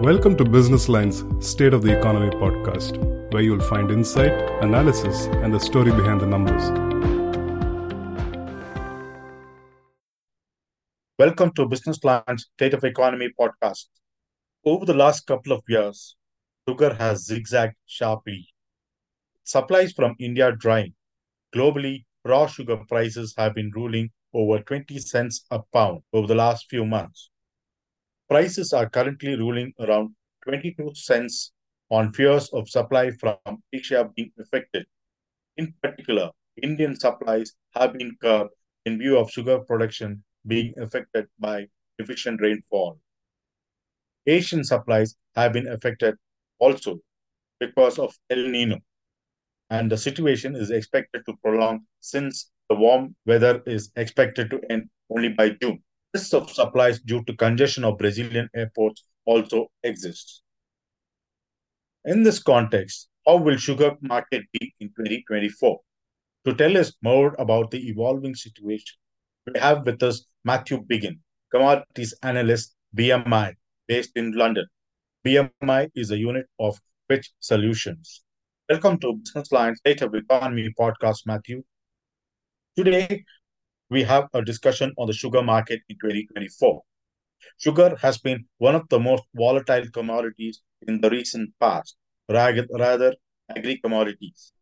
Welcome to Business Line's State of the Economy podcast, where you'll find insight, analysis, and the story behind the numbers. Welcome to Business Line's State of Economy podcast. Over the last couple of years, sugar has zigzagged sharply. Supplies from India drying. Globally, raw sugar prices have been ruling over 20 cents a pound over the last few months. Prices are currently ruling around 22 cents on fears of supply from Asia being affected. In particular, Indian supplies have been curbed in view of sugar production being affected by deficient rainfall. Asian supplies have been affected also because of El Nino, and the situation is expected to prolong since the warm weather is expected to end only by June of supplies due to congestion of Brazilian airports also exists. In this context, how will sugar market be in 2024? To tell us more about the evolving situation, we have with us Matthew Biggin, commodities analyst BMI, based in London. BMI is a unit of Fitch Solutions. Welcome to Business Line's of Economy podcast, Matthew. Today, we have a discussion on the sugar market in 2024. Sugar has been one of the most volatile commodities in the recent past, rather agri commodities.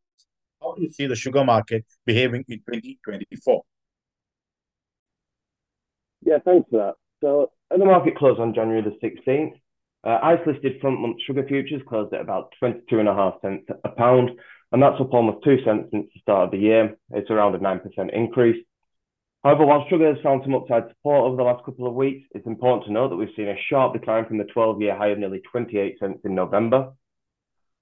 How do you see the sugar market behaving in 2024? Yeah, thanks for that. So, at the market closed on January the 16th, uh, ICE listed front month sugar futures closed at about 22.5 cents a pound, and that's up almost 2 cents since the start of the year. It's around a 9% increase. However, while sugar has found some upside support over the last couple of weeks, it's important to note that we've seen a sharp decline from the 12-year high of nearly 28 cents in November.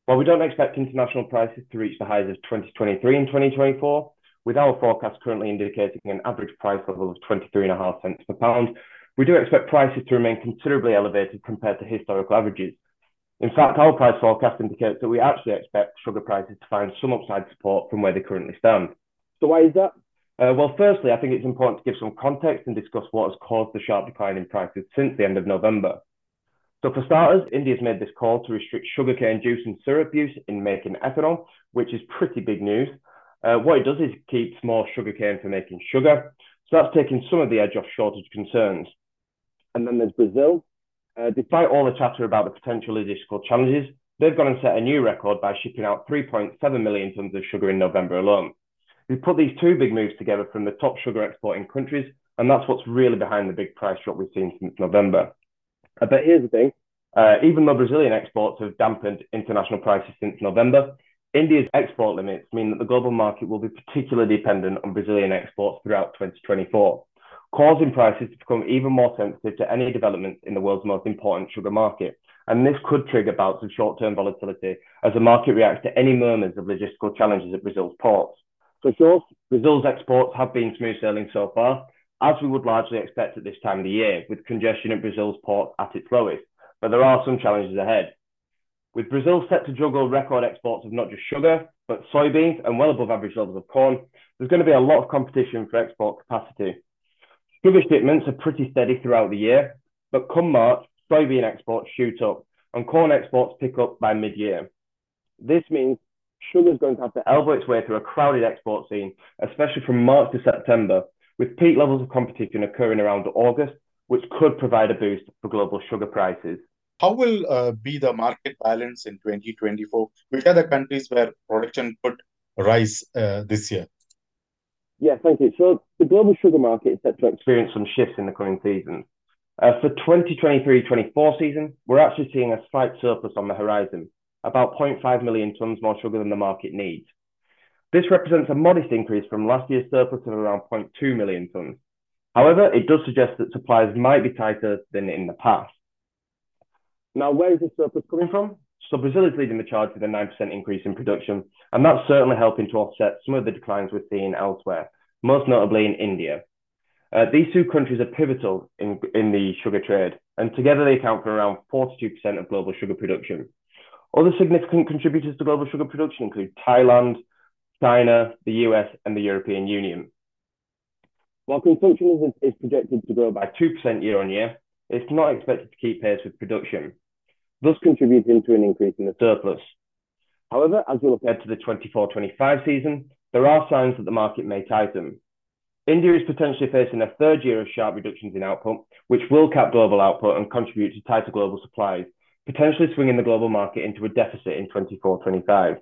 While we don't expect international prices to reach the highs of 2023 and 2024, with our forecast currently indicating an average price level of 23.5 cents per pound, we do expect prices to remain considerably elevated compared to historical averages. In fact, our price forecast indicates that we actually expect sugar prices to find some upside support from where they currently stand. So why is that? Uh, well, firstly, I think it's important to give some context and discuss what has caused the sharp decline in prices since the end of November. So, for starters, India's made this call to restrict sugarcane juice and syrup use in making ethanol, which is pretty big news. Uh, what it does is keeps more sugarcane for making sugar. So, that's taking some of the edge off shortage concerns. And then there's Brazil. Uh, despite all the chatter about the potential logistical challenges, they've gone and set a new record by shipping out 3.7 million tons of sugar in November alone. We put these two big moves together from the top sugar exporting countries, and that's what's really behind the big price drop we've seen since November. Uh, but here's the thing uh, even though Brazilian exports have dampened international prices since November, India's export limits mean that the global market will be particularly dependent on Brazilian exports throughout 2024, causing prices to become even more sensitive to any developments in the world's most important sugar market. And this could trigger bouts of short term volatility as the market reacts to any murmurs of logistical challenges at Brazil's ports. For sure, Brazil's exports have been smooth sailing so far, as we would largely expect at this time of the year, with congestion at Brazil's ports at its lowest. But there are some challenges ahead. With Brazil set to juggle record exports of not just sugar, but soybeans and well above average levels of corn, there's going to be a lot of competition for export capacity. Sugar shipments are pretty steady throughout the year, but come March, soybean exports shoot up and corn exports pick up by mid year. This means sugar is going to have to elbow its way through a crowded export scene, especially from March to September, with peak levels of competition occurring around August, which could provide a boost for global sugar prices. How will uh, be the market balance in 2024? Which are the countries where production could rise uh, this year? Yeah, thank you. So the global sugar market is set to experience some shifts in the coming seasons. Uh, for 2023-24 season, we're actually seeing a slight surplus on the horizon, about 0.5 million tonnes more sugar than the market needs. This represents a modest increase from last year's surplus of around 0.2 million tonnes. However, it does suggest that supplies might be tighter than in the past. Now, where is this surplus coming from? So Brazil is leading the charge with a 9% increase in production, and that's certainly helping to offset some of the declines we're seeing elsewhere, most notably in India. Uh, these two countries are pivotal in, in the sugar trade, and together they account for around 42% of global sugar production. Other significant contributors to global sugar production include Thailand, China, the US, and the European Union. While consumption is, is projected to grow by 2% year on year, it's not expected to keep pace with production. thus contributing to an increase in the surplus. However, as we look ahead to the 24-25 season, there are signs that the market may tighten. India is potentially facing a third year of sharp reductions in output, which will cap global output and contribute to tighter global supplies, potentially swinging the global market into a deficit in 24-25.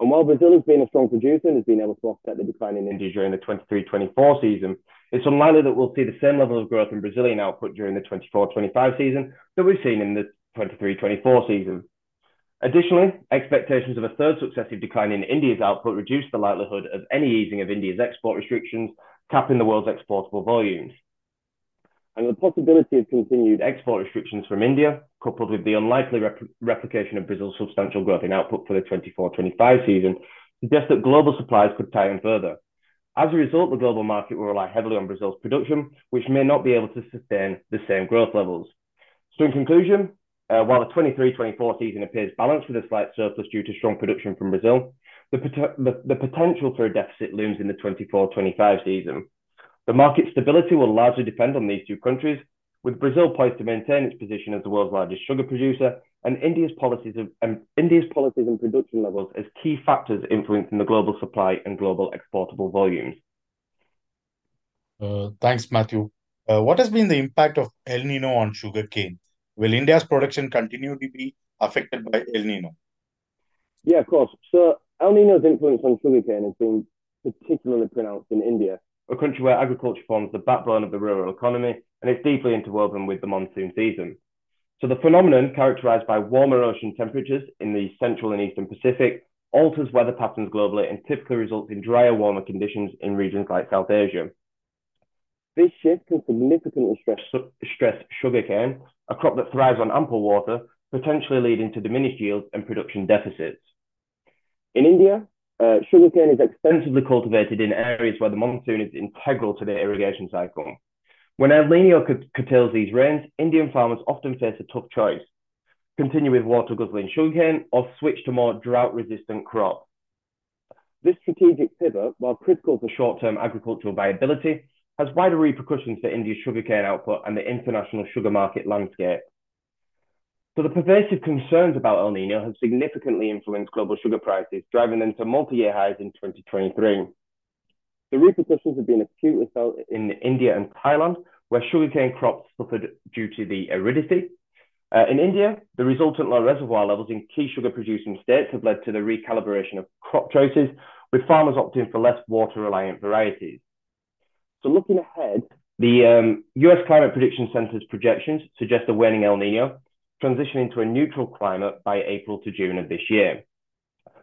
And while Brazil has been a strong producer and has been able to offset the decline in India during the 23-24 season, it's unlikely that we'll see the same level of growth in Brazilian output during the 24-25 season that we've seen in the 23-24 season. Additionally, expectations of a third successive decline in India's output reduce the likelihood of any easing of India's export restrictions, capping the world's exportable volumes. And the possibility of continued export restrictions from India, coupled with the unlikely rep replication of Brazil's substantial growth in output for the 24-25 season, suggests that global supplies could tighten further. As a result, the global market will rely heavily on Brazil's production, which may not be able to sustain the same growth levels. So in conclusion, uh, while the 23-24 season appears balanced with a slight surplus due to strong production from Brazil, the, the, the potential for a deficit looms in the 24-25 season. The market stability will largely depend on these two countries, with Brazil poised to maintain its position as the world's largest sugar producer, and India's policies of, um, India's policies and production levels as key factors influencing the global supply and global exportable volumes. Uh, thanks, Matthew. Uh, what has been the impact of El Nino on sugarcane? Will India's production continue to be affected by El Nino? Yeah, of course. So El Nino's influence on sugarcane has been particularly pronounced in India, a country where agriculture forms the backbone of the rural economy and it's deeply interwoven with the monsoon season. So the phenomenon, characterized by warmer ocean temperatures in the central and eastern Pacific, alters weather patterns globally and typically results in drier, warmer conditions in regions like South Asia. This shift can significantly stress, stress sugarcane, a crop that thrives on ample water, potentially leading to diminished yields and production deficits. In India, uh, sugarcane is extensively cultivated in areas where the monsoon is integral to the irrigation cycle. When El Nino curtails these rains, Indian farmers often face a tough choice continue with water guzzling sugarcane or switch to more drought resistant crops. This strategic pivot, while critical for short term agricultural viability, has wider repercussions for India's sugarcane output and the international sugar market landscape. So the pervasive concerns about El Nino have significantly influenced global sugar prices, driving them to multi-year highs in 2023. The repercussions have been acutely felt in India and Thailand, where sugarcane crops suffered due to the aridity. Uh, in India, the resultant low reservoir levels in key sugar producing states have led to the recalibration of crop choices, with farmers opting for less water reliant varieties. So looking ahead, the um, US Climate Prediction Center's projections suggest a waning El Nino, transitioning to a neutral climate by April to June of this year.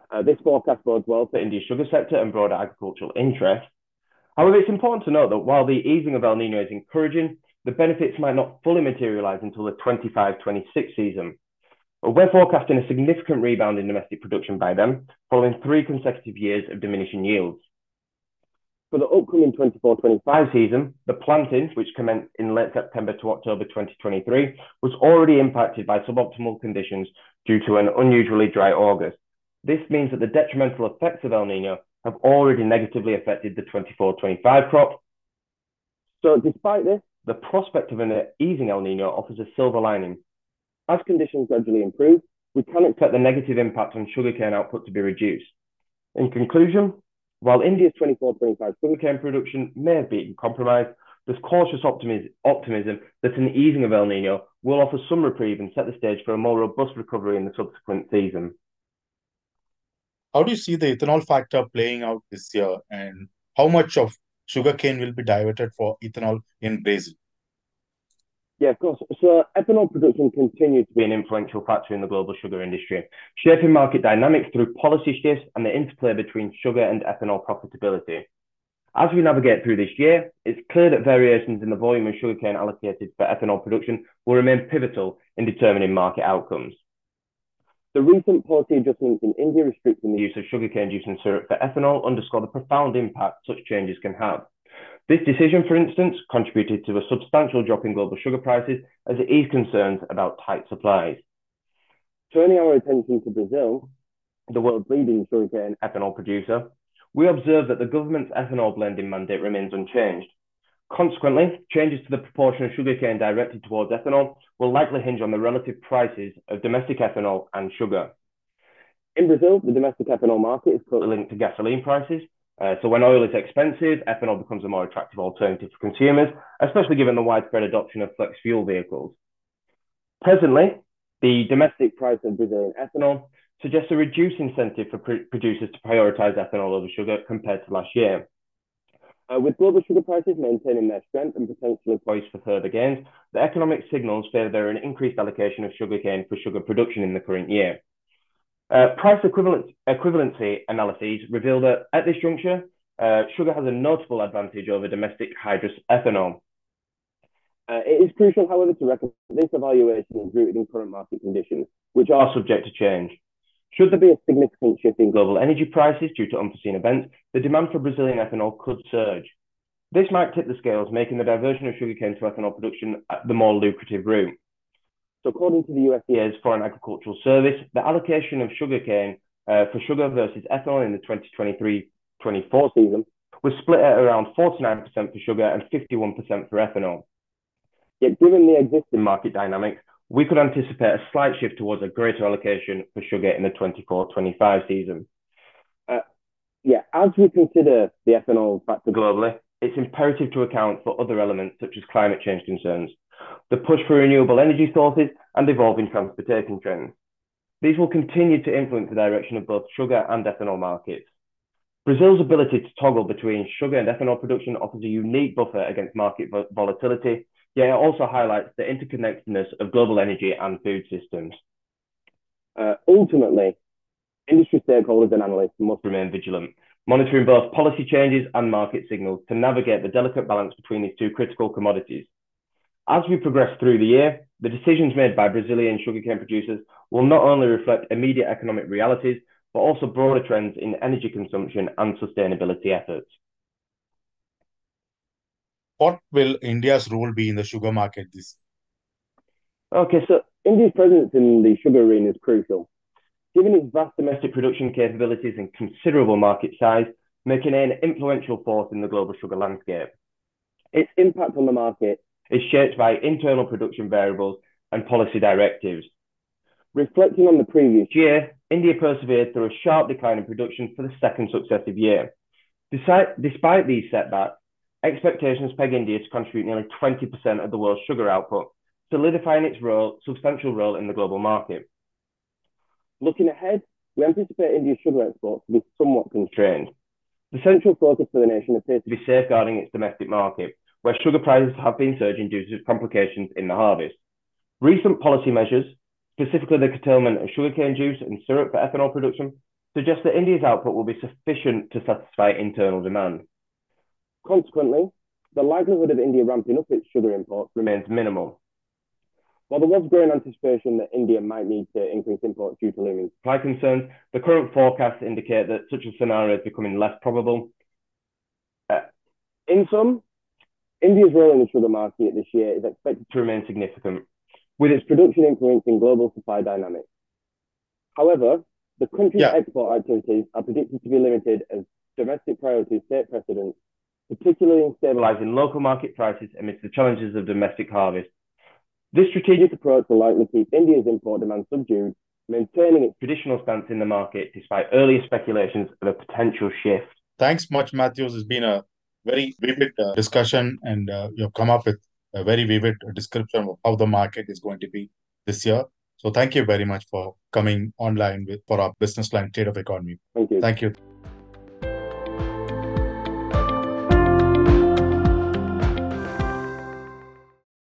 Uh, this forecast bodes well for India's sugar sector and broader agricultural interests. However, it's important to note that while the easing of El Nino is encouraging, the benefits might not fully materialize until the 25-26 season. We're forecasting a significant rebound in domestic production by then, following three consecutive years of diminishing yields. For the upcoming 24-25 season, the planting, which commenced in late September to October 2023, was already impacted by suboptimal conditions due to an unusually dry August. This means that the detrimental effects of El Nino have already negatively affected the 24-25 crop. So despite this, the prospect of an easing El Nino offers a silver lining. As conditions gradually improve, we can expect the negative impact on sugarcane output to be reduced. In conclusion, while India's 24-25 sugarcane production may have been compromised, there's cautious optimism, optimism that an easing of El Nino will offer some reprieve and set the stage for a more robust recovery in the subsequent season. How do you see the ethanol factor playing out this year, and how much of sugarcane will be diverted for ethanol in Brazil? Yeah, of course. So ethanol production continues to be an influential factor in the global sugar industry, shaping market dynamics through policy shifts and the interplay between sugar and ethanol profitability. As we navigate through this year, it's clear that variations in the volume of sugarcane allocated for ethanol production will remain pivotal in determining market outcomes. The recent policy adjustments in India restricting the use of sugarcane juice and syrup for ethanol underscore the profound impact such changes can have. This decision, for instance, contributed to a substantial drop in global sugar prices as it eased concerns about tight supplies. Turning our attention to Brazil, the world's leading sugarcane ethanol producer, we observe that the government's ethanol blending mandate remains unchanged. Consequently, changes to the proportion of sugarcane directed towards ethanol will likely hinge on the relative prices of domestic ethanol and sugar. In Brazil, the domestic ethanol market is closely linked to gasoline prices. Uh, so when oil is expensive, ethanol becomes a more attractive alternative for consumers, especially given the widespread adoption of flex fuel vehicles. Presently, the domestic price of Brazilian ethanol suggests a reduced incentive for pr producers to prioritize ethanol over sugar compared to last year. Uh, with global sugar prices maintaining their strength and potentially poised for further gains, the economic signals favour an increased allocation of sugarcane for sugar production in the current year. Uh, price equivalency analyses reveal that at this juncture, uh, sugar has a notable advantage over domestic hydrous ethanol. Uh, it is crucial, however, to recognize this evaluation is rooted in current market conditions, which are subject to change. Should there be a significant shift in global energy prices due to unforeseen events, the demand for Brazilian ethanol could surge. This might tip the scales, making the diversion of sugarcane to ethanol production the more lucrative route. So, according to the USDA's Foreign Agricultural Service, the allocation of sugarcane uh, for sugar versus ethanol in the 2023-24 season was split at around 49% for sugar and 51% for ethanol. Yet, given the existing market dynamics, we could anticipate a slight shift towards a greater allocation for sugar in the 24-25 season. Uh, yeah, as we consider the ethanol factor globally, it's imperative to account for other elements such as climate change concerns, the push for renewable energy sources, and evolving transportation trends. These will continue to influence the direction of both sugar and ethanol markets. Brazil's ability to toggle between sugar and ethanol production offers a unique buffer against market volatility it also highlights the interconnectedness of global energy and food systems. Uh, ultimately, industry stakeholders and analysts must remain vigilant, monitoring both policy changes and market signals to navigate the delicate balance between these two critical commodities. As we progress through the year, the decisions made by Brazilian sugarcane producers will not only reflect immediate economic realities, but also broader trends in energy consumption and sustainability efforts what will India's role be in the sugar market this? year? Okay, so India's presence in the sugar arena is crucial. Given its vast domestic production capabilities and considerable market size, making it an influential force in the global sugar landscape. Its impact on the market is shaped by internal production variables and policy directives. Reflecting on the previous year, India persevered through a sharp decline in production for the second successive year. Despite, despite these setbacks, Expectations peg India to contribute nearly 20% of the world's sugar output, solidifying its role, substantial role in the global market. Looking ahead, we anticipate India's sugar exports to be somewhat constrained. The central focus for the nation appears to be safeguarding its domestic market, where sugar prices have been surging due to complications in the harvest. Recent policy measures, specifically the curtailment of sugarcane juice and syrup for ethanol production, suggest that India's output will be sufficient to satisfy internal demand. Consequently, the likelihood of India ramping up its sugar imports remains minimal. While there was growing anticipation that India might need to increase imports due to looming supply concerns, the current forecasts indicate that such a scenario is becoming less probable. Uh, in sum, India's role in the sugar market this year is expected to remain significant, with its production influencing global supply dynamics. However, the country's yeah. export activities are predicted to be limited as domestic priorities take precedence particularly in stabilizing local market prices amidst the challenges of domestic harvest. This strategic approach will likely keep India's import demand subdued, maintaining its traditional stance in the market despite earlier speculations of a potential shift. Thanks much, Matthews. It's been a very vivid uh, discussion, and uh, you've come up with a very vivid description of how the market is going to be this year. So, thank you very much for coming online with for our business line state of economy. Thank you. Thank you.